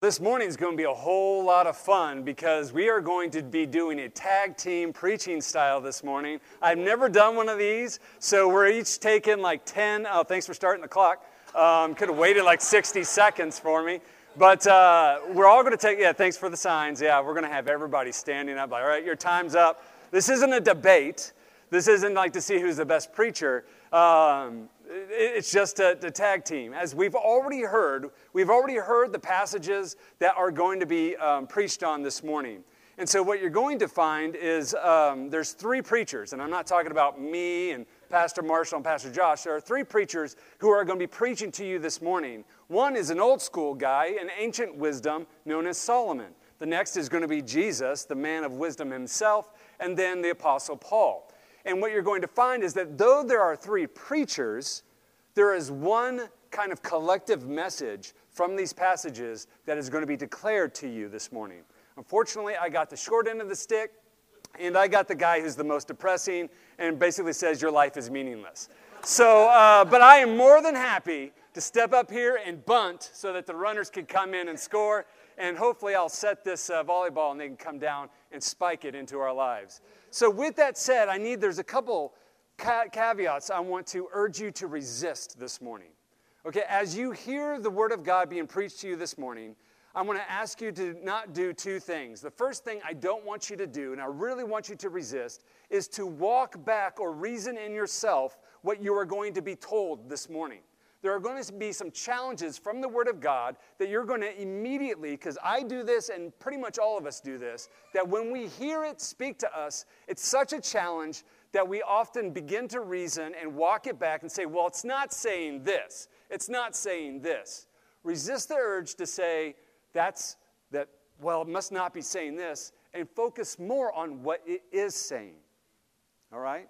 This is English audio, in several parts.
This morning is going to be a whole lot of fun because we are going to be doing a tag team preaching style this morning. I've never done one of these, so we're each taking like 10. Oh, thanks for starting the clock. Um, could have waited like 60 seconds for me. But uh, we're all going to take, yeah, thanks for the signs. Yeah, we're going to have everybody standing up, like, all right, your time's up. This isn't a debate. This isn't like to see who's the best preacher. Um, it's just a, a, tag team. As we've already heard, we've already heard the passages that are going to be um, preached on this morning. And so, what you're going to find is um, there's three preachers, and I'm not talking about me and Pastor Marshall and Pastor Josh. There are three preachers who are going to be preaching to you this morning. One is an old school guy, an ancient wisdom known as Solomon. The next is going to be Jesus, the man of wisdom himself, and then the Apostle Paul. And what you're going to find is that though there are three preachers, there is one kind of collective message from these passages that is going to be declared to you this morning. Unfortunately, I got the short end of the stick, and I got the guy who's the most depressing and basically says your life is meaningless. So, uh, but I am more than happy to step up here and bunt so that the runners can come in and score. And hopefully, I'll set this uh, volleyball and they can come down and spike it into our lives. So, with that said, I need, there's a couple caveats I want to urge you to resist this morning. Okay, as you hear the Word of God being preached to you this morning, I want to ask you to not do two things. The first thing I don't want you to do, and I really want you to resist, is to walk back or reason in yourself what you are going to be told this morning. There are going to be some challenges from the Word of God that you're going to immediately, because I do this and pretty much all of us do this, that when we hear it speak to us, it's such a challenge that we often begin to reason and walk it back and say, well, it's not saying this. It's not saying this. Resist the urge to say, that's that, well, it must not be saying this, and focus more on what it is saying. All right?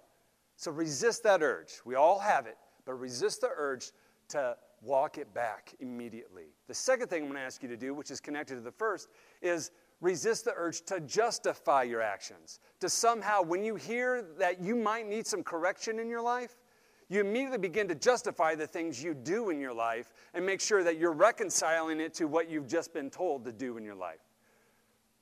So resist that urge. We all have it, but resist the urge to walk it back immediately. The second thing I'm going to ask you to do, which is connected to the first, is resist the urge to justify your actions. To somehow, when you hear that you might need some correction in your life, you immediately begin to justify the things you do in your life and make sure that you're reconciling it to what you've just been told to do in your life.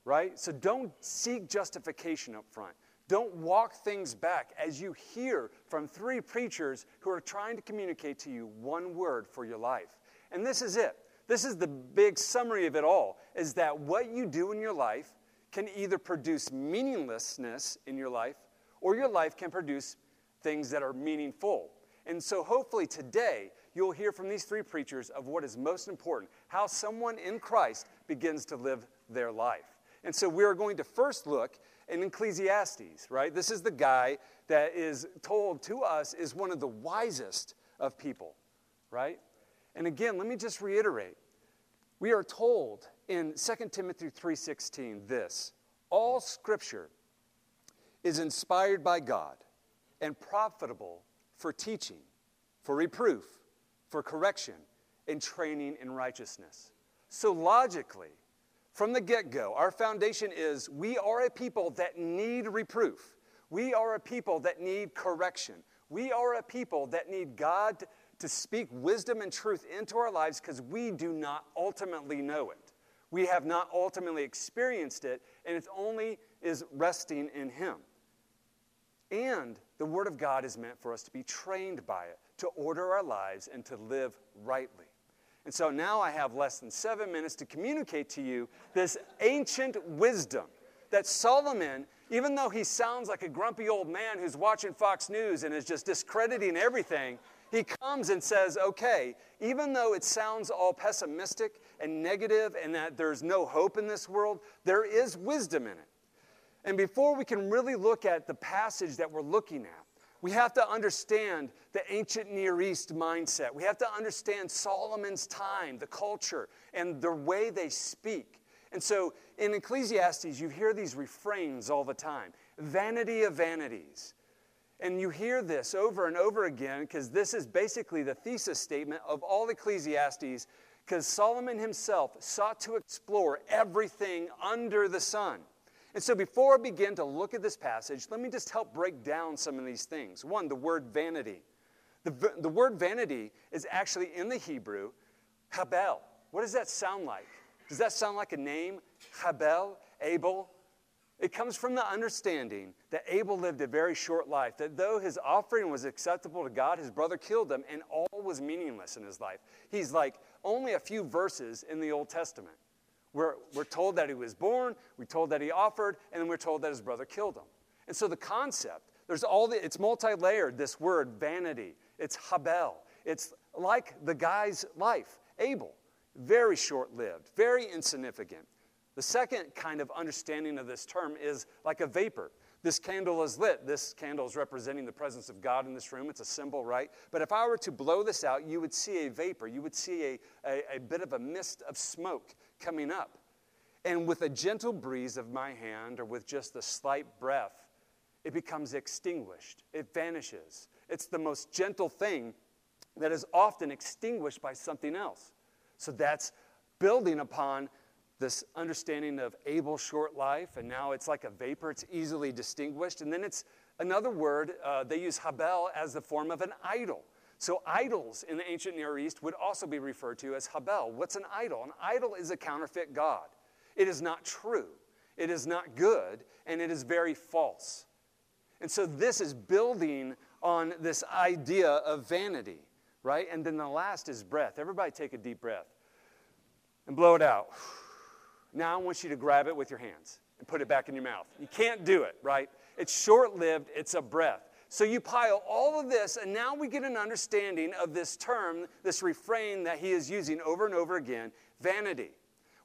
Right? So don't seek justification up front. Don't walk things back as you hear from three preachers who are trying to communicate to you one word for your life. And this is it. This is the big summary of it all is that what you do in your life can either produce meaninglessness in your life or your life can produce things that are meaningful. And so hopefully today you'll hear from these three preachers of what is most important, how someone in Christ begins to live their life. And so we're going to first look in Ecclesiastes, right? This is the guy that is told to us is one of the wisest of people, right? And again, let me just reiterate. We are told in 2 Timothy 3:16 this, all scripture is inspired by God and profitable for teaching, for reproof, for correction, and training in righteousness. So logically, from the get-go, our foundation is we are a people that need reproof. We are a people that need correction. We are a people that need God to speak wisdom and truth into our lives because we do not ultimately know it. We have not ultimately experienced it, and it only is resting in Him. And the Word of God is meant for us to be trained by it, to order our lives, and to live rightly. And so now I have less than seven minutes to communicate to you this ancient wisdom that Solomon, even though he sounds like a grumpy old man who's watching Fox News and is just discrediting everything, he comes and says, okay, even though it sounds all pessimistic and negative and that there's no hope in this world, there is wisdom in it. And before we can really look at the passage that we're looking at, we have to understand the ancient Near East mindset. We have to understand Solomon's time, the culture, and the way they speak. And so in Ecclesiastes, you hear these refrains all the time vanity of vanities. And you hear this over and over again because this is basically the thesis statement of all Ecclesiastes because Solomon himself sought to explore everything under the sun. And so before I begin to look at this passage, let me just help break down some of these things. One, the word vanity. The, the word vanity is actually in the Hebrew, habel. What does that sound like? Does that sound like a name? Habel, Abel? It comes from the understanding that Abel lived a very short life, that though his offering was acceptable to God, his brother killed him, and all was meaningless in his life. He's like only a few verses in the Old Testament. We're, we're told that he was born, we're told that he offered, and then we're told that his brother killed him. And so the concept, there's all the, it's multi layered, this word, vanity. It's Habel. It's like the guy's life, Abel. Very short lived, very insignificant. The second kind of understanding of this term is like a vapor. This candle is lit. This candle is representing the presence of God in this room. It's a symbol, right? But if I were to blow this out, you would see a vapor. You would see a, a, a bit of a mist of smoke coming up. And with a gentle breeze of my hand or with just a slight breath, it becomes extinguished. It vanishes. It's the most gentle thing that is often extinguished by something else. So that's building upon this understanding of Abel's short life, and now it's like a vapor, it's easily distinguished. And then it's another word, uh, they use Habel as the form of an idol. So, idols in the ancient Near East would also be referred to as Habel. What's an idol? An idol is a counterfeit God. It is not true, it is not good, and it is very false. And so, this is building on this idea of vanity, right? And then the last is breath. Everybody take a deep breath and blow it out. Now, I want you to grab it with your hands and put it back in your mouth. You can't do it, right? It's short lived, it's a breath. So you pile all of this, and now we get an understanding of this term, this refrain that he is using over and over again vanity.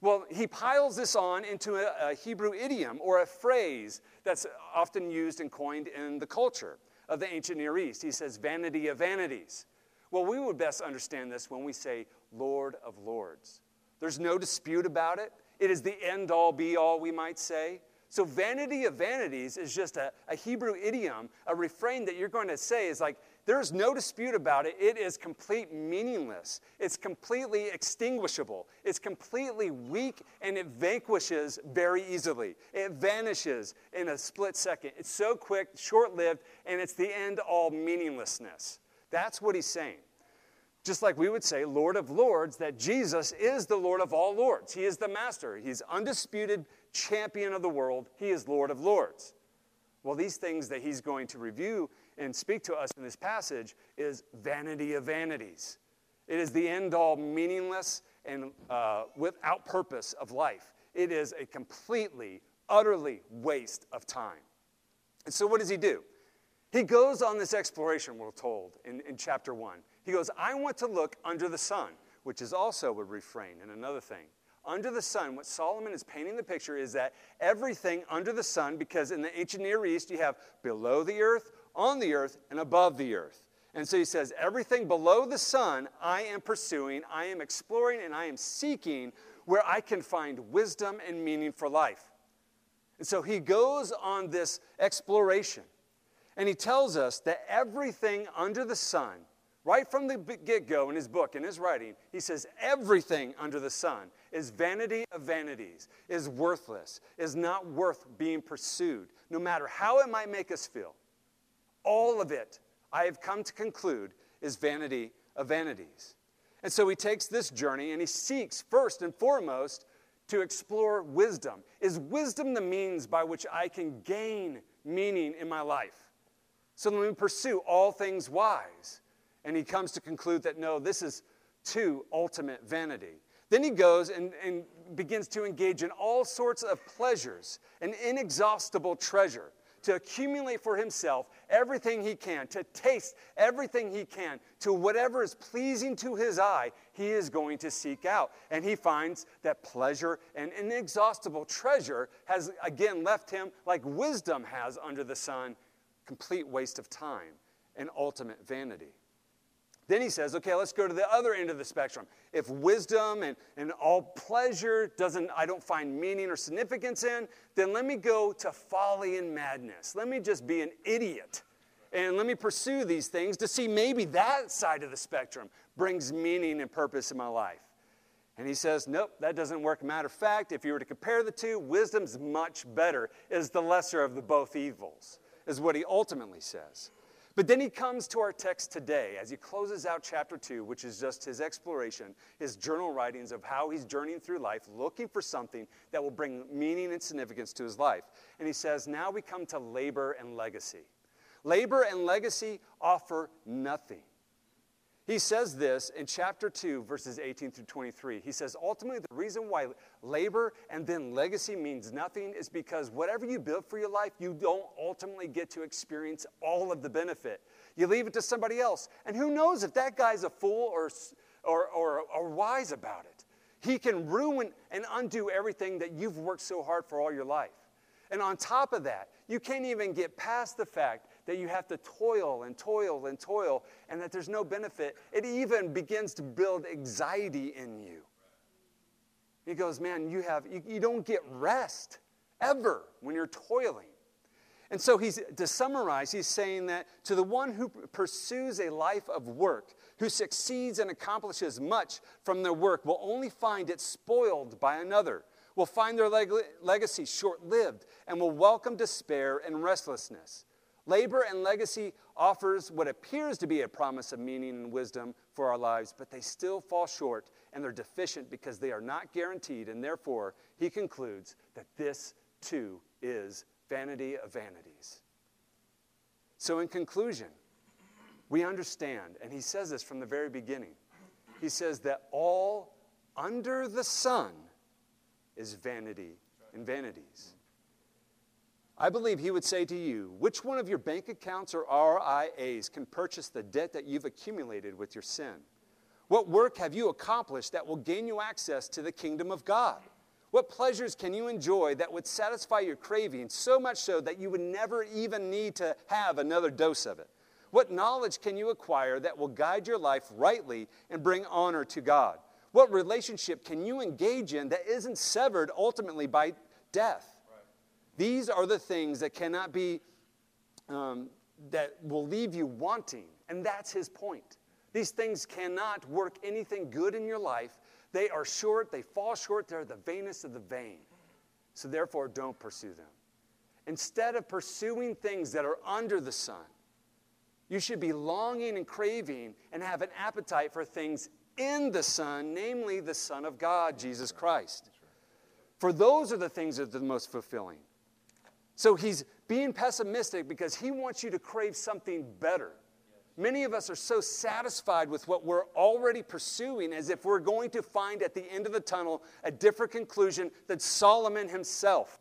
Well, he piles this on into a, a, Hebrew idiom or a phrase that's often used and coined in the culture of the ancient Near East. He says, vanity of vanities. Well, we would best understand this when we say Lord of Lords. There's no dispute about it. It is the end all be all, we might say. So, vanity of vanities is just a, a Hebrew idiom, a refrain that you're going to say is like, there's no dispute about it. It is complete meaningless. It's completely extinguishable. It's completely weak and it vanquishes very easily. It vanishes in a split second. It's so quick, short lived, and it's the end all meaninglessness. That's what he's saying. Just like we would say, Lord of Lords, that Jesus is the Lord of all Lords. He is the Master. He's undisputed champion of the world, He is Lord of Lords. Well, these things that He's going to review and speak to us in this passage is vanity of vanities. It is the end all meaningless and uh, without purpose of life. It is a completely, utterly waste of time. And so, what does he do? He goes on this exploration, we're told in, in chapter 1. He goes, I want to look under the sun, which is also a refrain and another thing under the sun, what Solomon is painting the picture is that everything under the sun, because in the ancient Near East, you have below the earth, on the earth, and above the earth. And so he says, everything below the sun, I am pursuing, I am exploring, and I am seeking where I can find wisdom and meaning for life. And so he goes on this exploration. And he tells us that everything under the sun, right from the get go in his book, in his writing, he says, everything under the sun is vanity of vanities, is worthless, is not worth being pursued, no matter how it might make us feel. All of it, I have come to conclude, is vanity of vanities. And so he takes this journey and he seeks first and foremost to explore wisdom. Is wisdom the means by which I can gain meaning in my life? So let me pursue all things wise. And he comes to conclude that no, this is too ultimate vanity. Then he goes and, and begins to engage in all sorts of pleasures, an inexhaustible treasure, to accumulate for himself everything he can, to taste everything he can, to whatever is pleasing to his eye, he is going to seek out. And he finds that pleasure and inexhaustible treasure has again left him like wisdom has under the sun, complete waste of time and ultimate vanity. Then he says, okay, let's go to the other end of the spectrum. If wisdom and, and all pleasure doesn't, I don't find meaning or significance in, then let me go to folly and madness. Let me just be an idiot. And let me pursue these things to see maybe that side of the spectrum brings meaning and purpose in my life. And he says, nope, that doesn't work. Matter of fact, if you were to compare the two, wisdom's much better, is the lesser of the both evils, is what he ultimately says. But then he comes to our text today as he closes out chapter 2, which is just his exploration, his journal writings of how he's journeying through life, looking for something that will bring meaning and significance to his life. And he says, Now we come to labor and legacy. Labor and legacy offer nothing. He says this in chapter 2, verses 18 through 23. He says, ultimately, the reason why labor and then legacy means nothing is because whatever you build for your life, you don't ultimately get to experience all of the benefit. You leave it to somebody else. And who knows if that guy's a fool or, or, or, or wise about it? He can ruin and undo everything that you've worked so hard for all your life. And on top of that, you can't even get past the fact that you have to toil and toil and toil and that there's no benefit, it even begins to build anxiety in you. He goes, Man, you, have, you, you don't get rest ever when you're toiling. And so he's to summarize, he's saying that to the one who pursues a life of work, who succeeds and accomplishes much from their work, will only find it spoiled by another, will find their leg- legacy short lived, and will welcome despair and restlessness. Labor and legacy offers what appears to be a promise of meaning and wisdom for our lives, but they still fall short and they're deficient because they are not guaranteed, and therefore, he concludes that this too is vanity of vanities. So, in conclusion, we understand, and he says this from the very beginning. He says that all under the sun is vanity and vanities. I believe he would say to you, which one of your bank accounts or RIAs can purchase the debt that you've accumulated with your sin? What work have you accomplished that will gain you access to the kingdom of God? What pleasures can you enjoy that would satisfy your craving so much so that you would never even need to have another dose of it? What knowledge can you acquire that will guide your life rightly and bring honor to God? What relationship can you engage in that isn't severed ultimately by death? These are the things that cannot be, um, that will leave you wanting. And that's his point. These things cannot work anything good in your life. They are short, they fall short, they're the vainest of the vain. So therefore, don't pursue them. Instead of pursuing things that are under the sun, you should be longing and craving and have an appetite for things in the Son, namely the Son of God, Jesus Christ. For those are the things that are the most fulfilling. So he's being pessimistic because he wants you to crave something better. Many of us are so satisfied with what we're already pursuing as if we're going to find at the end of the tunnel a different conclusion than Solomon himself.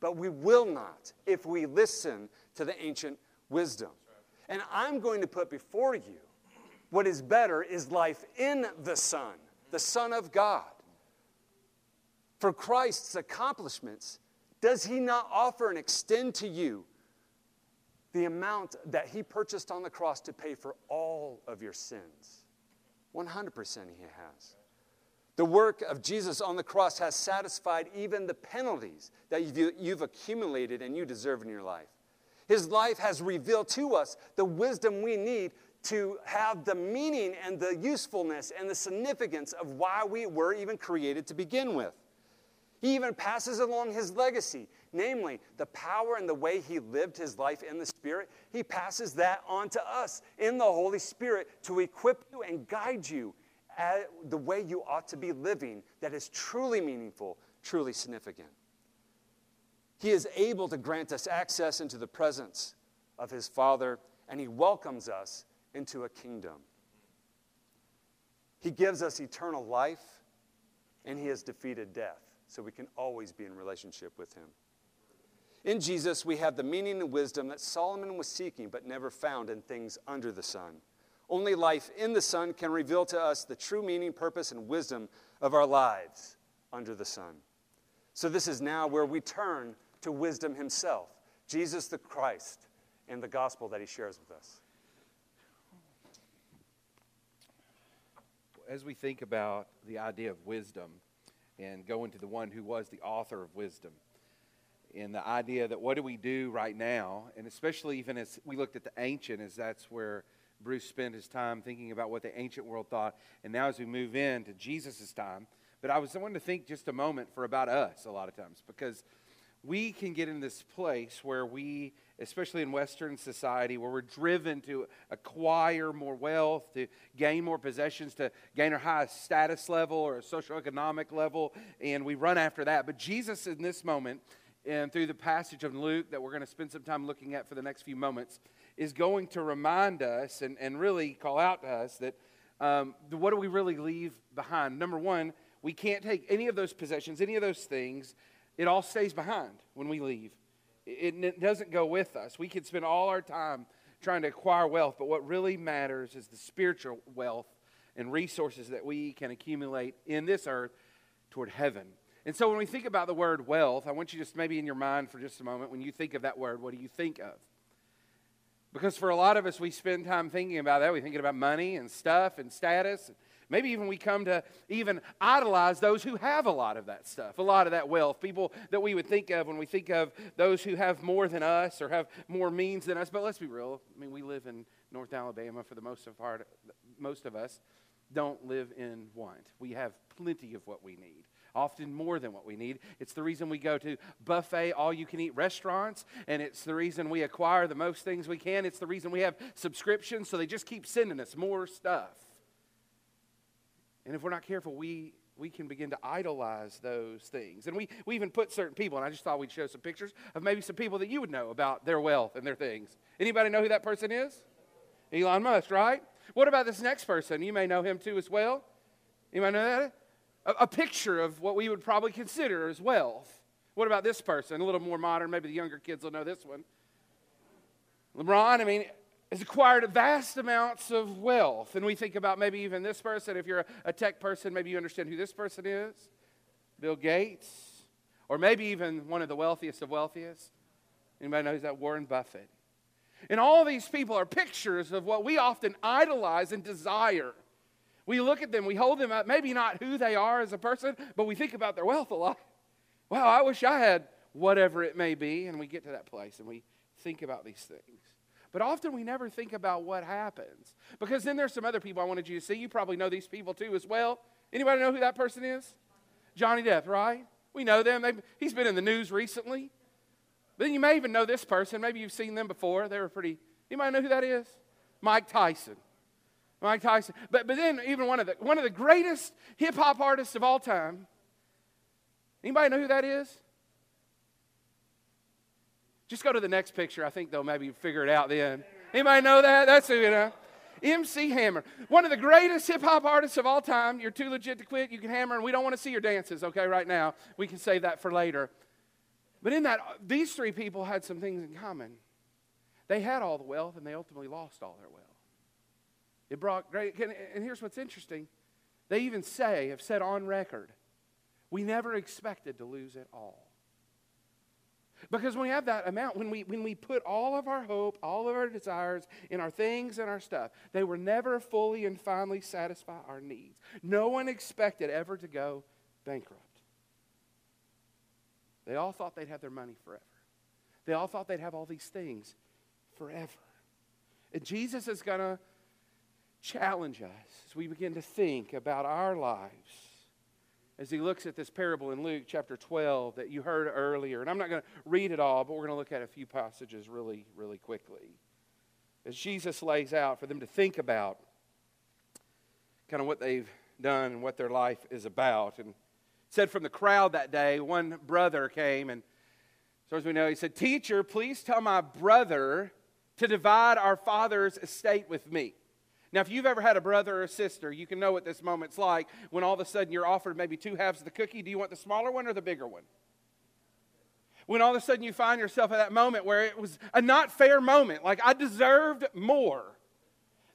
But we will not if we listen to the ancient wisdom. And I'm going to put before you what is better is life in the Son, the Son of God. For Christ's accomplishments does he not offer and extend to you the amount that he purchased on the cross to pay for all of your sins? 100% he has. The work of Jesus on the cross has satisfied even the penalties that you've accumulated and you deserve in your life. His life has revealed to us the wisdom we need to have the meaning and the usefulness and the significance of why we were even created to begin with. He even passes along his legacy, namely the power and the way he lived his life in the Spirit. He passes that on to us in the Holy Spirit to equip you and guide you at the way you ought to be living that is truly meaningful, truly significant. He is able to grant us access into the presence of his Father, and he welcomes us into a kingdom. He gives us eternal life, and he has defeated death so we can always be in relationship with Him. In Jesus, we have the meaning and wisdom that Solomon was seeking but never found in things under the sun. Only life in the Son can reveal to us the true meaning, purpose, and wisdom of our lives under the sun. So, this is now where we turn to wisdom Himself, Jesus the Christ, and the gospel that He shares with us. As we think about the idea of wisdom, and going to the one who was the author of wisdom. And the idea that what do we do right now, and especially even as we looked at the ancient, as that's where Bruce spent his time thinking about what the ancient world thought. And now as we move into Jesus' time, but I was wanting to think just a moment for about us a lot of times because we can get in this place where we, especially in Western society, where we're driven to acquire more wealth, to gain more possessions, to gain our highest status level or a socioeconomic level, and we run after that. But Jesus, in this moment, and through the passage of Luke that we're going to spend some time looking at for the next few moments, is going to remind us and, and really call out to us that um, what do we really leave behind? Number one, we can't take any of those possessions, any of those things. It all stays behind when we leave. It, it doesn't go with us. We could spend all our time trying to acquire wealth, but what really matters is the spiritual wealth and resources that we can accumulate in this earth toward heaven. And so when we think about the word wealth, I want you just maybe in your mind for just a moment, when you think of that word, what do you think of? Because for a lot of us, we spend time thinking about that. We're thinking about money and stuff and status. Maybe even we come to even idolize those who have a lot of that stuff, a lot of that wealth. People that we would think of when we think of those who have more than us or have more means than us. But let's be real. I mean, we live in North Alabama for the most of part. Most of us don't live in want. We have plenty of what we need often more than what we need. It's the reason we go to buffet, all you can eat restaurants, and it's the reason we acquire the most things we can. It's the reason we have subscriptions, so they just keep sending us more stuff. And if we're not careful, we we can begin to idolize those things. And we, we even put certain people, and I just thought we'd show some pictures of maybe some people that you would know about their wealth and their things. Anybody know who that person is? Elon Musk, right? What about this next person? You may know him too as well. You know that? a, a picture of what we would probably consider as wealth. What about this person? A little more modern. Maybe the younger kids will know this one. LeBron, I mean, has acquired vast amounts of wealth. And we think about maybe even this person. If you're a, tech person, maybe you understand who this person is Bill Gates, or maybe even one of the wealthiest of wealthiest. Anybody knows that? Warren Buffett. And all these people are pictures of what we often idolize and desire. We look at them, we hold them up, maybe not who they are as a person, but we think about their wealth a lot. Wow, I wish I had whatever it may be. And we get to that place and we think about these things. But often we never think about what happens. Because then there's some other people I wanted you to see. You probably know these people too as well. Anybody know who that person is? Johnny Depp, right? We know them. They've, he's been in the news recently. But Then you may even know this person. Maybe you've seen them before. They were pretty. Anybody know who that is? Mike Tyson. Mike Tyson. But, but then even one of the one of the greatest hip hop artists of all time. Anybody know who that is? Just go to the next picture. I think they'll maybe figure it out then. Anybody know that? That's who you know. MC Hammer, one of the greatest hip hop artists of all time. You're too legit to quit. You can hammer, and we don't want to see your dances, okay, right now. We can save that for later. But in that, these three people had some things in common. They had all the wealth, and they ultimately lost all their wealth. It brought great, and here's what's interesting. They even say, have said on record, we never expected to lose it all. Because when we have that amount, when we, when we put all of our hope, all of our desires in our things and our stuff, they were never fully and finally satisfy our needs. No one expected ever to go bankrupt. They all thought they'd have their money forever. They all thought they'd have all these things forever. And Jesus is going to challenge us as we begin to think about our lives as he looks at this parable in Luke chapter 12 that you heard earlier. And I'm not going to read it all, but we're going to look at a few passages really, really quickly. As Jesus lays out for them to think about kind of what they've done and what their life is about. And said from the crowd that day, one brother came and so as we know, he said, Teacher, please tell my brother to divide our father's estate with me. Now, if you've ever had a brother or a sister, you can know what this moment's like when all of a sudden you're offered maybe two halves of the cookie. Do you want the smaller one or the bigger one? When all of a sudden you find yourself at that moment where it was a not fair moment, like I deserved more.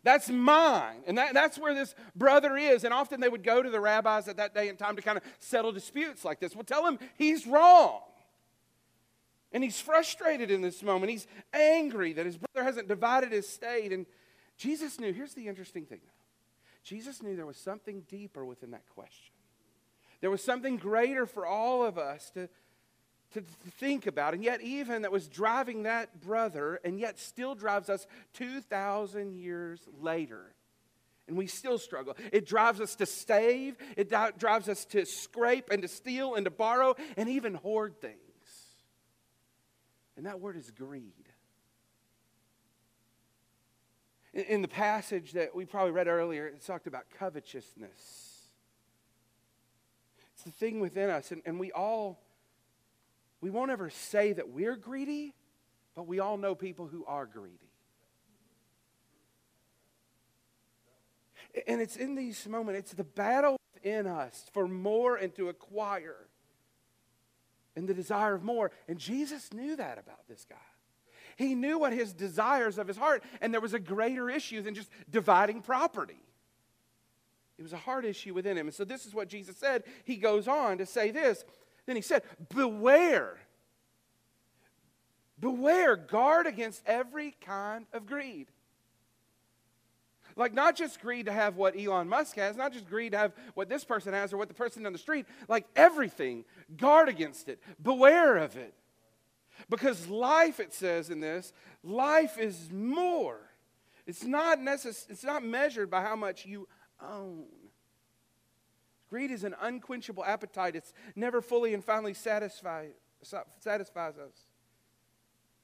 That's mine. And that, that's where this brother is. And often they would go to the rabbis at that day and time to kind of settle disputes like this. Well, tell him he's wrong. And he's frustrated in this moment. He's angry that his brother hasn't divided his state. And Jesus knew, here's the interesting thing Jesus knew there was something deeper within that question. There was something greater for all of us to, to, think about, and yet, even that was driving that brother, and yet still drives us 2,000 years later. And we still struggle. It drives us to save, it drives us to scrape and to steal and to borrow and even hoard things. And that word is greed. In, in the passage that we probably read earlier, it talked about covetousness. It's the thing within us, and, and we all, we won't ever say that we're greedy, but we all know people who are greedy. And it's in these moments, it's the battle in us for more and to acquire and the desire of more. And Jesus knew that about this guy. He knew what his desires of his heart, and there was a greater issue than just dividing property. It was a heart issue within him. And so this is what Jesus said. He goes on to say this. Then he said, Beware. Beware, guard against every kind of greed. Like, not just greed to have what Elon Musk has, not just greed to have what this person has or what the person on the street, like everything. Guard against it, beware of it. Because life, it says in this, life is more. It's not, necess- it's not measured by how much you own. Greed is an unquenchable appetite. It's never fully and finally satisfy, satisfies us.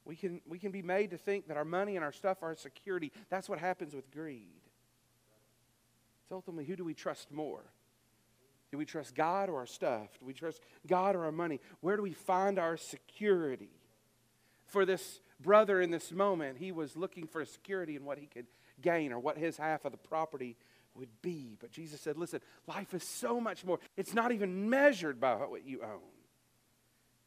We can, we can be made to think that our money and our stuff are security. That's what happens with greed. It's ultimately who do we trust more? Do we trust God or our stuff? Do we trust God or our money? Where do we find our security? For this brother in this moment, he was looking for security in what he could gain or what his half of the property would be. But Jesus said, listen, life is so much more. It's not even measured by what you own.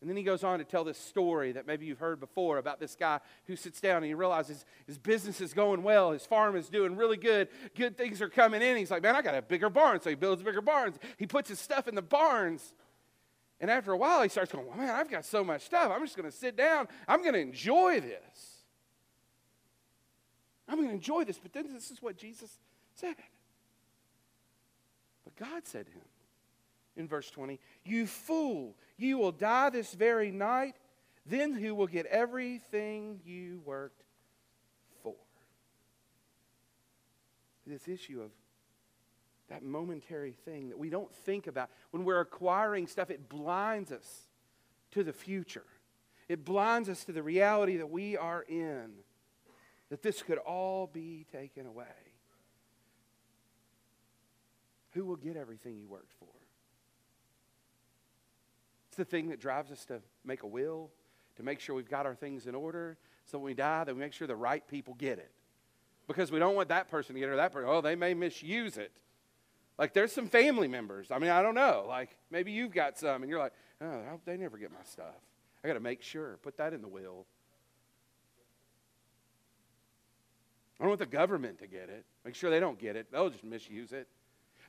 And then he goes on to tell this story that maybe you've heard before about this guy who sits down and he realizes his business is going well, his farm is doing really good, good things are coming in. He's like, man, I got a bigger barn. So he builds bigger barns. He puts his stuff in the barns. And after a while, he starts going, well, man, I've got so much stuff. I'm just going to sit down. I'm going to enjoy this. I'm going to enjoy this. But then this is what Jesus said. But God said to him, in verse 20, You fool, you will die this very night. Then who will get everything you worked for? This issue of that momentary thing that we don't think about. When we're acquiring stuff, it blinds us to the future. It blinds us to the reality that we are in, that this could all be taken away. Who will get everything you worked for? It's the thing that drives us to make a will, to make sure we've got our things in order, so when we die, that we make sure the right people get it. Because we don't want that person to get it or that person. Oh, they may misuse it. Like there's some family members. I mean, I don't know. Like maybe you've got some and you're like, oh, they never get my stuff. I got to make sure. Put that in the will. I don't want the government to get it. Make sure they don't get it. They'll just misuse it.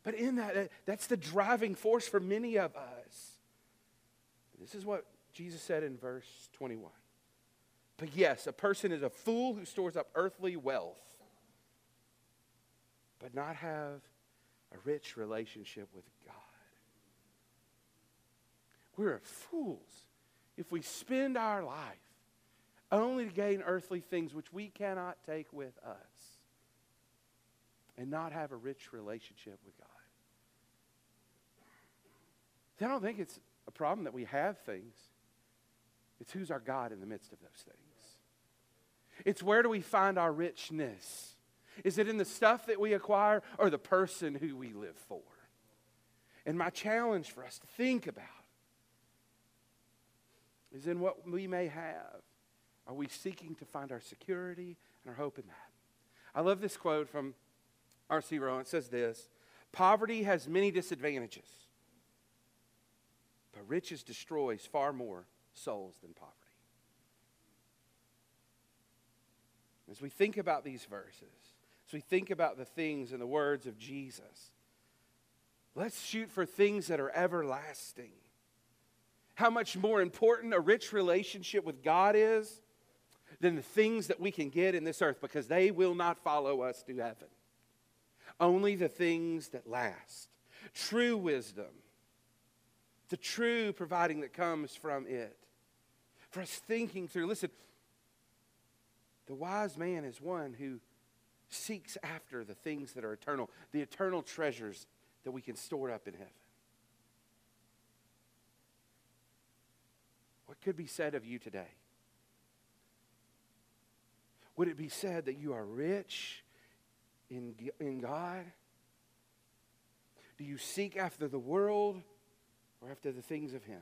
But in that, that's the driving force for many of us. This is what Jesus said in verse 21. But yes, a person is a fool who stores up earthly wealth, but not have a rich relationship with God. We're fools if we spend our life only to gain earthly things which we cannot take with us and not have a rich relationship with God. I don't think it's a problem that we have things. It's who's our God in the midst of those things. It's where do we find our richness? Is it in the stuff that we acquire or the person who we live for? And my challenge for us to think about is in what we may have. Are we seeking to find our security and our hope in that? I love this quote from R.C. Rowan. It says this Poverty has many disadvantages. But riches destroys far more souls than poverty. As we think about these verses, as we think about the things and the words of Jesus, let's shoot for things that are everlasting. How much more important a rich relationship with God is than the things that we can get in this earth because they will not follow us to heaven. Only the things that last. True wisdom the true providing that comes from it. For us thinking through, listen, the wise man is one who seeks after the things that are eternal, the eternal treasures that we can store up in heaven. What could be said of you today? Would it be said that you are rich in, in God? Do you seek after the world or after the things of Him?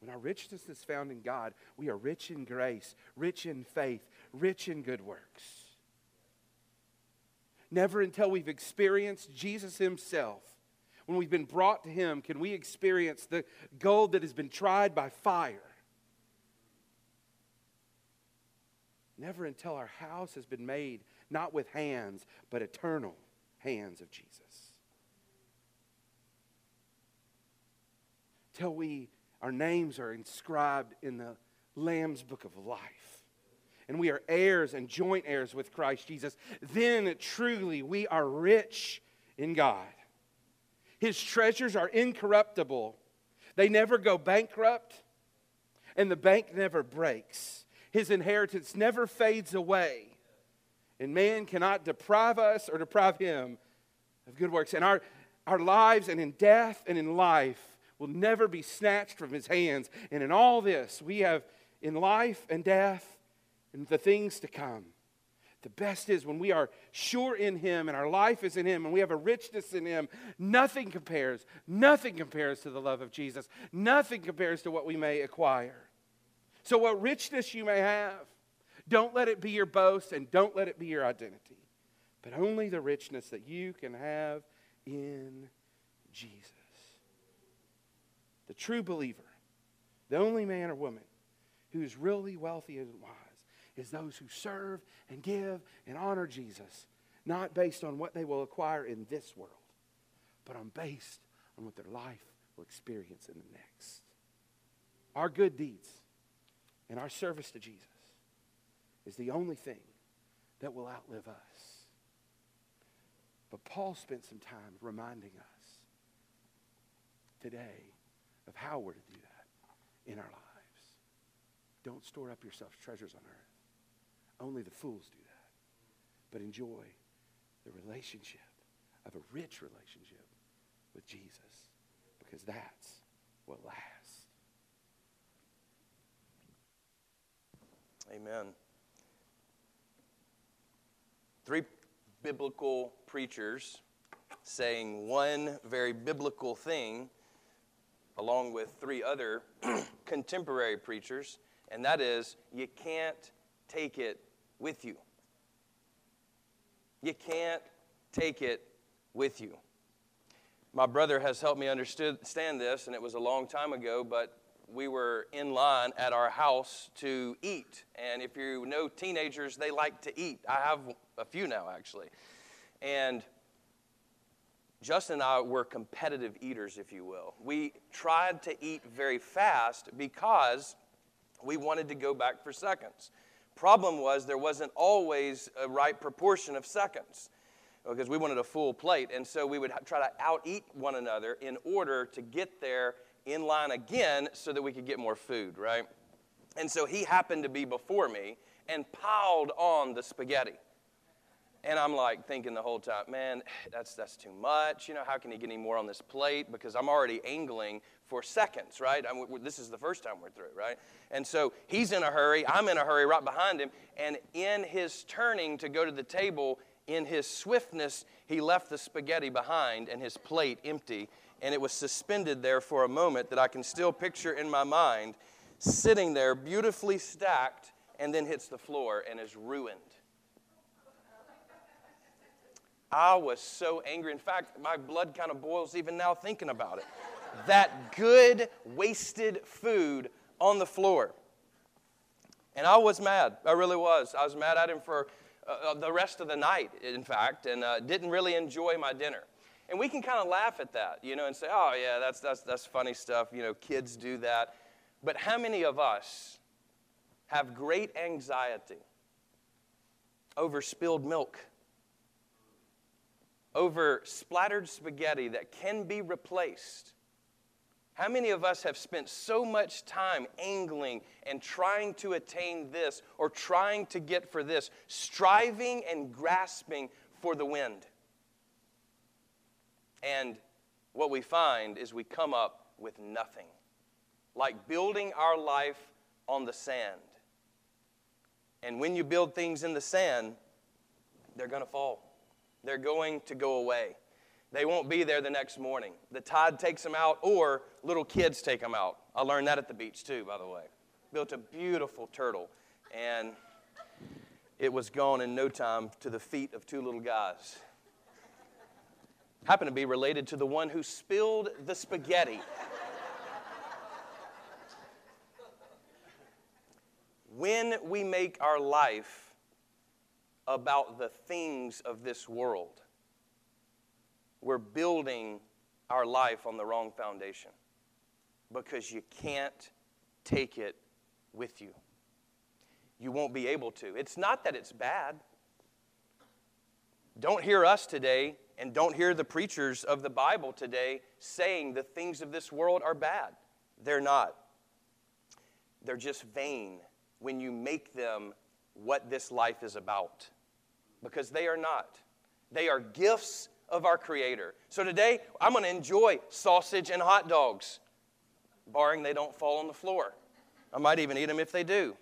When our richness is found in God, we are rich in grace, rich in faith, rich in good works. Never until we've experienced Jesus Himself, when we've been brought to Him, can we experience the gold that has been tried by fire. Never until our house has been made not with hands, but eternal hands of Jesus. Till we, our names are inscribed in the Lamb's book of life. And we are heirs and joint heirs with Christ Jesus. Then truly we are rich in God. His treasures are incorruptible, they never go bankrupt, and the bank never breaks. His inheritance never fades away. And man cannot deprive us or deprive him of good works. And our, our lives and in death and in life will never be snatched from his hands. And in all this, we have in life and death and the things to come. The best is when we are sure in Him and our life is in Him and we have a richness in Him, nothing compares, nothing compares to the love of Jesus. Nothing compares to what we may acquire. So, what richness you may have, don't let it be your boast and don't let it be your identity, but only the richness that you can have in Jesus. The true believer, the only man or woman who's really wealthy and wise, is those who serve and give and honor Jesus, not based on what they will acquire in this world, but on based on what their life will experience in the next. Our good deeds and our service to Jesus is the only thing that will outlive us. But Paul spent some time reminding us today of how we're to do that in our lives. Don't store up yourselves treasures on earth. Only the fools do that. But enjoy the relationship of a rich relationship with Jesus because that's what lasts. Amen. Three biblical preachers saying one very biblical thing, along with three other contemporary preachers, and that is you can't take it with you. You can't take it with you. My brother has helped me understand this, and it was a long time ago, but we were in line at our house to eat. And if you know teenagers, they like to eat. I have a few now, actually. And Justin and I were competitive eaters, if you will. We tried to eat very fast because we wanted to go back for seconds. Problem was, there wasn't always a right proportion of seconds because we wanted a full plate. And so we would try to out eat one another in order to get there in line again so that we could get more food, right? And so he happened to be before me and piled on the spaghetti. And I'm like thinking the whole time, man, that's, that's too much. You know, how can he get any more on this plate? Because I'm already angling for seconds, right? I'm, this is the first time we're through, right? And so he's in a hurry. I'm in a hurry right behind him. And in his turning to go to the table, in his swiftness, he left the spaghetti behind and his plate empty and it was suspended there for a moment that I can still picture in my mind, sitting there beautifully stacked, and then hits the floor and is ruined. I was so angry. In fact, my blood kind of boils even now thinking about it. That good, wasted food on the floor. And I was mad. I really was. I was mad at him for uh, uh the rest of the night, in fact, and uh, didn't really enjoy my dinner. And we can kind of laugh at that, you know, and say, oh, yeah, that's, that's, that's funny stuff. You know, kids do that. But how many of us have great anxiety over spilled milk, over splattered spaghetti that can be replaced? How many of us have spent so much time angling and trying to attain this or trying to get for this, striving and grasping for the wind? And what we find is we come up with nothing. Like building our life on the sand. And when you build things in the sand, they're going to fall. They're going to go away. They won't be there the next morning. The tide takes them out, or little kids take them out. I learned that at the beach, too, by the way. Built a beautiful turtle, and it was gone in no time to the feet of two little guys. Happened to be related to the one who spilled the spaghetti. when we make our life about the things of this world, we're building our life on the wrong foundation because you can't take it with you. You won't be able to. It's not that it's bad. Don't hear us today and don't hear the preachers of the Bible today saying the things of this world are bad. They're not. They're just vain when you make them what this life is about because they are not. They are gifts of our Creator. So today, I'm going to enjoy sausage and hot dogs, barring they don't fall on the floor. I might even eat them if they do.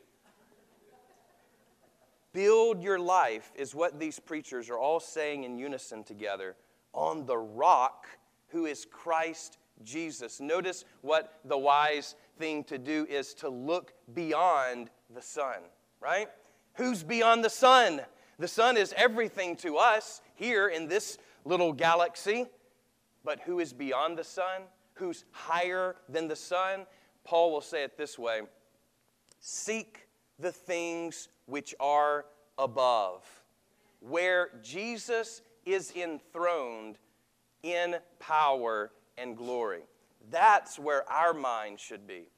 Build your life, is what these preachers are all saying in unison together, on the rock who is Christ Jesus. Notice what the wise thing to do is to look beyond the sun, right? Who's beyond the sun? The sun is everything to us here in this little galaxy. But who is beyond the sun? Who's higher than the sun? Paul will say it this way Seek the things which are above, where Jesus is enthroned in power and glory. That's where our mind should be.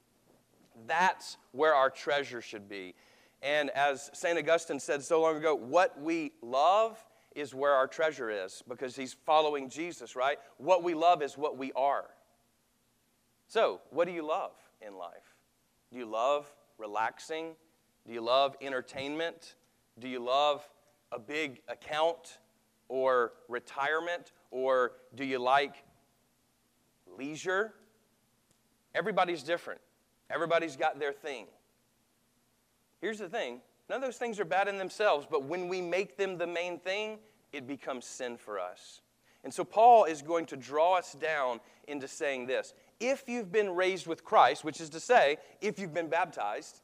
That's where our treasure should be. And as St. Augustine said so long ago, what we love is where our treasure is because he's following Jesus, right? What we love is what we are. So, what do you love in life? Do you love relaxing? Do you love entertainment? Do you love a big account or retirement? Or do you like leisure? Everybody's different. Everybody's got their thing. Here's the thing none of those things are bad in themselves, but when we make them the main thing, it becomes sin for us. And so Paul is going to draw us down into saying this if you've been raised with Christ, which is to say, if you've been baptized,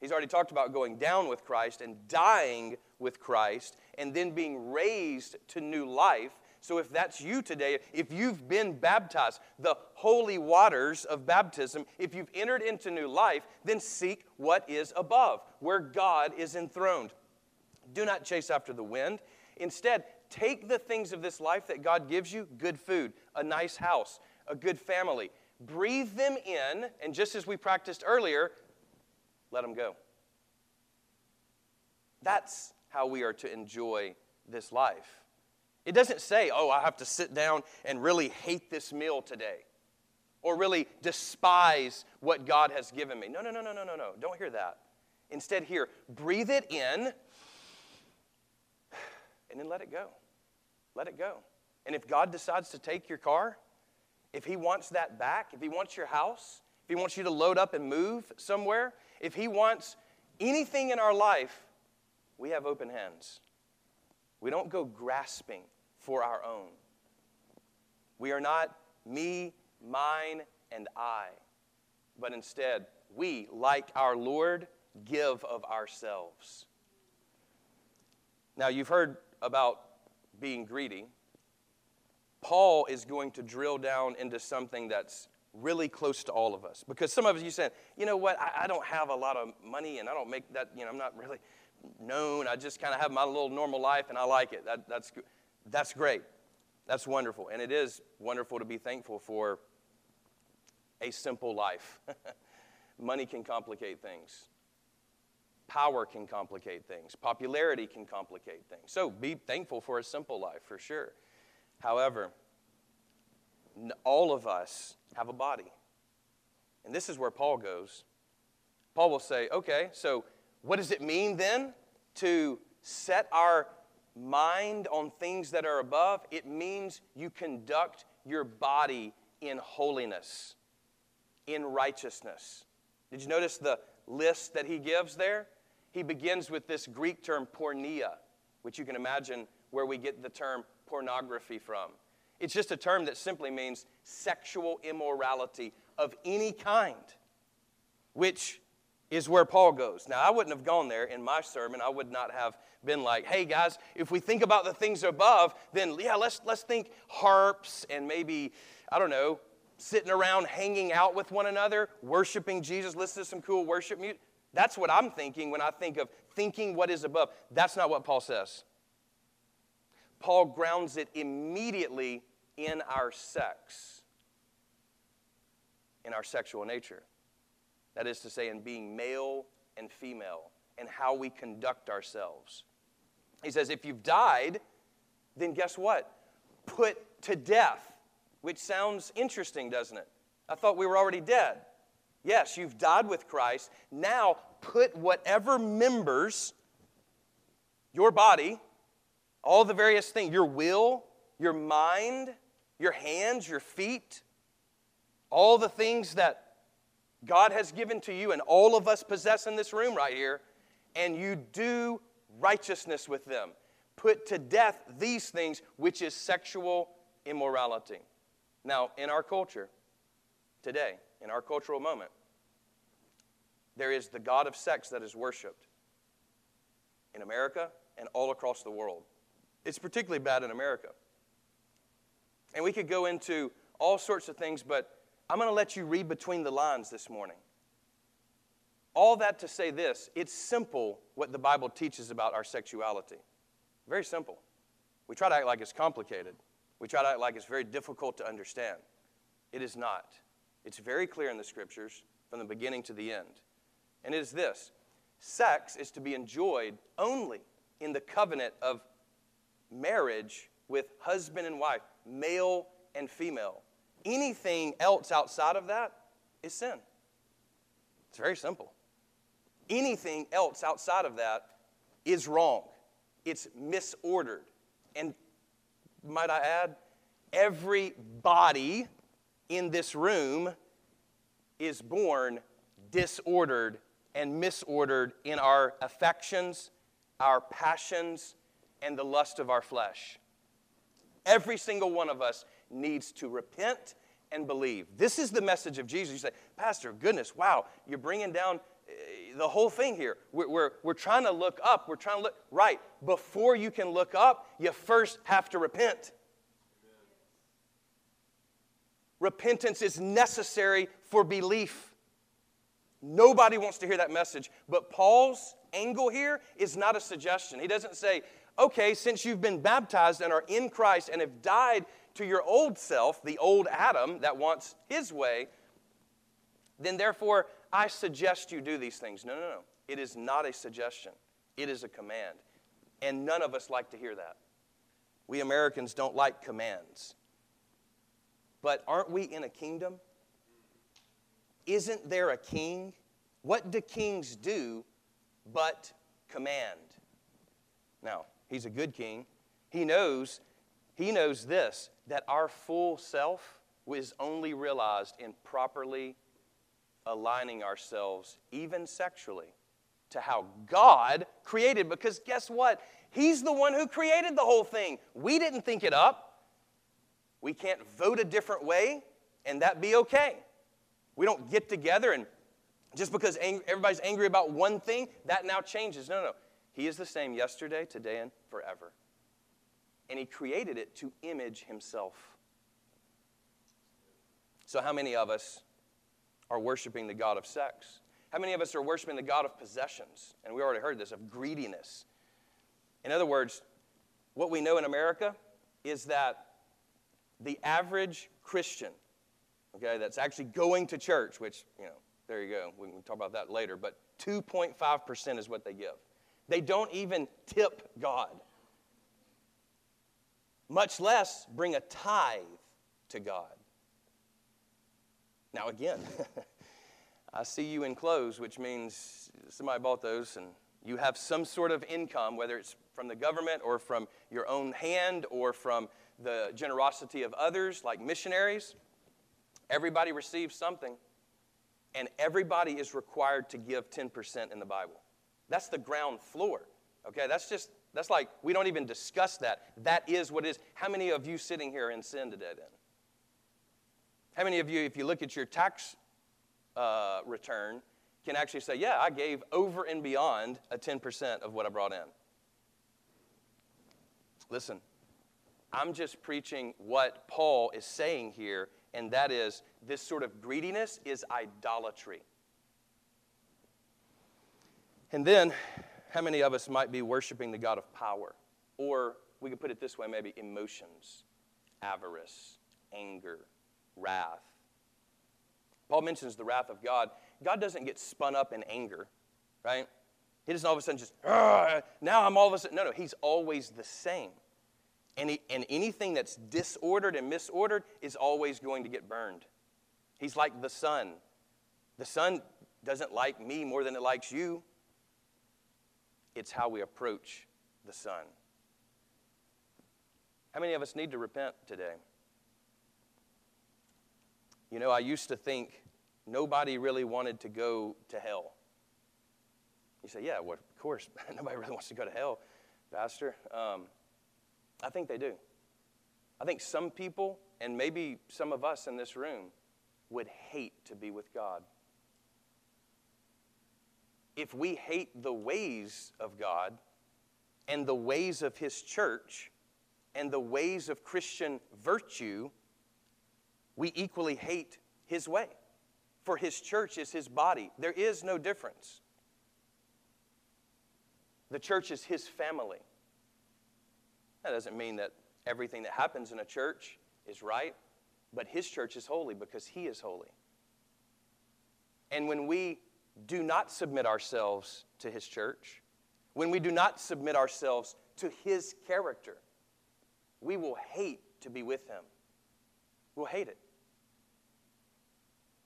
he's already talked about going down with Christ and dying with Christ and then being raised to new life. So, if that's you today, if you've been baptized, the holy waters of baptism, if you've entered into new life, then seek what is above, where God is enthroned. Do not chase after the wind. Instead, take the things of this life that God gives you good food, a nice house, a good family. Breathe them in, and just as we practiced earlier, let them go. That's how we are to enjoy this life. It doesn't say, oh, I have to sit down and really hate this meal today or really despise what God has given me. No, no, no, no, no, no, no. Don't hear that. Instead, here, breathe it in and then let it go. Let it go. And if God decides to take your car, if He wants that back, if He wants your house, if He wants you to load up and move somewhere, if He wants anything in our life, we have open hands. We don't go grasping for our own. We are not me, mine, and I, but instead, we, like our Lord, give of ourselves. Now, you've heard about being greedy. Paul is going to drill down into something that's really close to all of us. Because some of us, you said, you know what, I, I, don't have a lot of money and I don't make that, you know, I'm not really known. I just kind of have my little normal life and I like it. That, that's, that's great. That's wonderful. And it is wonderful to be thankful for a simple life. money can complicate things. Power can complicate things. Popularity can complicate things. So be thankful for a simple life, for sure. However, all of us have a body. And this is where Paul goes. Paul will say, okay, so what does it mean then to set our mind on things that are above? It means you conduct your body in holiness, in righteousness. Did you notice the list that he gives there? he begins with this Greek term porneia, which you can imagine where we get the term pornography from. It's just a term that simply means sexual immorality of any kind, which is where Paul goes. Now, I wouldn't have gone there in my sermon. I would not have been like, hey guys, if we think about the things above, then yeah, let's, let's think harps and maybe, I don't know, sitting around hanging out with one another, worshiping Jesus, listen to some cool worship music. That's what I'm thinking when I think of thinking what is above. That's not what Paul says. Paul grounds it immediately in our sex, in our sexual nature. That is to say, in being male and female, and how we conduct ourselves. He says, if you've died, then guess what? Put to death, which sounds interesting, doesn't it? I thought we were already dead. Yes, you've died with Christ. Now put whatever members, your body, all the various things, your will, your mind, your hands, your feet, all the things that God has given to you and all of us possess in this room right here, and you do righteousness with them. Put to death these things, which is sexual immorality. Now, in our culture, today, in our cultural moment, there is the God of sex that is worshiped in America and all across the world. It's particularly bad in America. And we could go into all sorts of things, but I'm going to let you read between the lines this morning. All that to say this it's simple what the Bible teaches about our sexuality. Very simple. We try to act like it's complicated, we try to act like it's very difficult to understand. It is not. It's very clear in the scriptures from the beginning to the end. And it is this sex is to be enjoyed only in the covenant of marriage with husband and wife, male and female. Anything else outside of that is sin. It's very simple. Anything else outside of that is wrong. It's misordered. And might I add, every body in this room is born disordered and misordered in our affections, our passions, and the lust of our flesh. Every single one of us needs to repent and believe. This is the message of Jesus. You say, Pastor, goodness, wow, you're bringing down uh, the whole thing here. We're, we're, we're trying to look up. We're trying to look right. Before you can look up, you first have to repent. Repentance is necessary for belief. Nobody wants to hear that message. But Paul's angle here is not a suggestion. He doesn't say, okay, since you've been baptized and are in Christ and have died to your old self, the old Adam that wants his way, then therefore I suggest you do these things. No, no, no. It is not a suggestion, it is a command. And none of us like to hear that. We Americans don't like commands. But aren't we in a kingdom? Isn't there a king? What do kings do but command? Now, he's a good king. He knows, he knows this that our full self is only realized in properly aligning ourselves, even sexually, to how God created. Because guess what? He's the one who created the whole thing. We didn't think it up. We can't vote a different way and that be okay. We don't get together and just because ang- everybody's angry about one thing, that now changes. No, no, no. He is the same yesterday, today, and forever. And He created it to image Himself. So, how many of us are worshiping the God of sex? How many of us are worshiping the God of possessions? And we already heard this of greediness. In other words, what we know in America is that the average Christian, okay, that's actually going to church, which, you know, there you go, we can talk about that later, but 2.5% is what they give. They don't even tip God, much less bring a tithe to God. Now, again, I see you in clothes, which means somebody bought those and you have some sort of income, whether it's from the government or from your own hand or from the generosity of others, like missionaries. Everybody receives something, and everybody is required to give 10% in the Bible. That's the ground floor. Okay, that's just, that's like, we don't even discuss that. That is what it is. How many of you sitting here in sin today then? How many of you, if you look at your tax uh, return, can actually say, yeah, I gave over and beyond a 10% of what I brought in? Listen, I'm just preaching what Paul is saying here, and that is this sort of greediness is idolatry. And then, how many of us might be worshiping the God of power? Or we could put it this way maybe emotions, avarice, anger, wrath. Paul mentions the wrath of God. God doesn't get spun up in anger, right? He doesn't all of a sudden just, now I'm all of a sudden. No, no, he's always the same. And, he, and anything that's disordered and misordered is always going to get burned. He's like the sun. The sun doesn't like me more than it likes you. It's how we approach the sun. How many of us need to repent today? You know, I used to think nobody really wanted to go to hell. You say, yeah, well, of course, nobody really wants to go to hell, Pastor. Um, I think they do. I think some people, and maybe some of us in this room, would hate to be with God. If we hate the ways of God and the ways of His church and the ways of Christian virtue, we equally hate His way. For His church is His body. There is no difference. The church is His family. That doesn't mean that everything that happens in a church is right, but His church is holy because He is holy. And when we do not submit ourselves to His church, when we do not submit ourselves to His character, we will hate to be with Him. We'll hate it.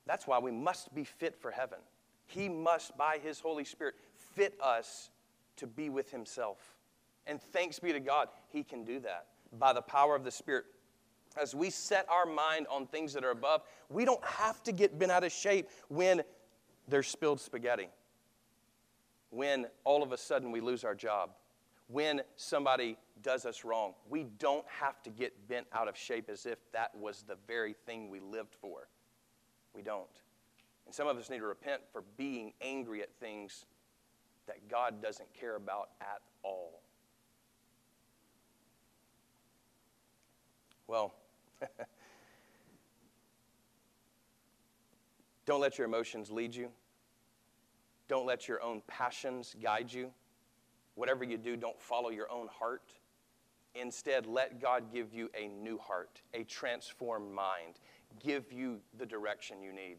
That's why we must be fit for heaven. He must, by His Holy Spirit, fit us to be with Himself. And thanks be to God, He can do that by the power of the Spirit. As we set our mind on things that are above, we don't have to get bent out of shape when there's spilled spaghetti, when all of a sudden we lose our job, when somebody does us wrong. We don't have to get bent out of shape as if that was the very thing we lived for. We don't. And some of us need to repent for being angry at things that God doesn't care about at all. Well, don't let your emotions lead you. Don't let your own passions guide you. Whatever you do, don't follow your own heart. Instead, let God give you a new heart, a transformed mind, give you the direction you need.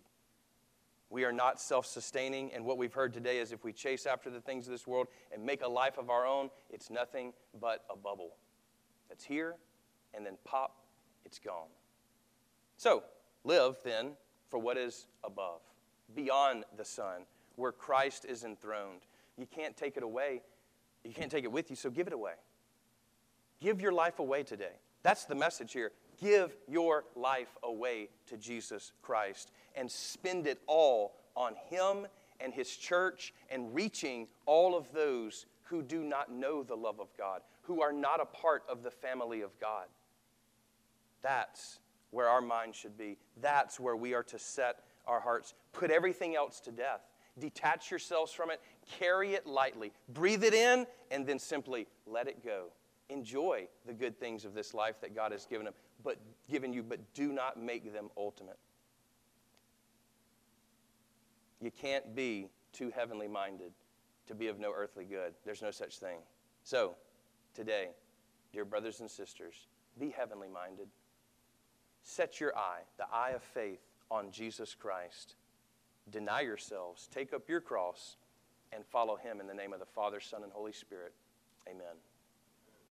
We are not self sustaining, and what we've heard today is if we chase after the things of this world and make a life of our own, it's nothing but a bubble that's here and then pop, it's gone. So, live then for what is above, beyond the sun, where Christ is enthroned. You can't take it away. You can't take it with you, so give it away. Give your life away today. That's the message here. Give your life away to Jesus Christ and spend it all on Him and His church and reaching all of those who do not know the love of God, who are not a part of the family of God. That's where our mind should be. That's where we are to set our hearts. Put everything else to death. Detach yourselves from it. Carry it lightly. Breathe it in and then simply let it go. Enjoy the good things of this life that God has given them, but given you, but do not make them ultimate. You can't be too heavenly minded to be of no earthly good. There's no such thing. So, today, dear brothers and sisters, be heavenly minded. Set your eye, the eye of faith, on Jesus Christ. Deny yourselves, take up your cross, and follow him in the name of the Father, Son, and Holy Spirit. Amen.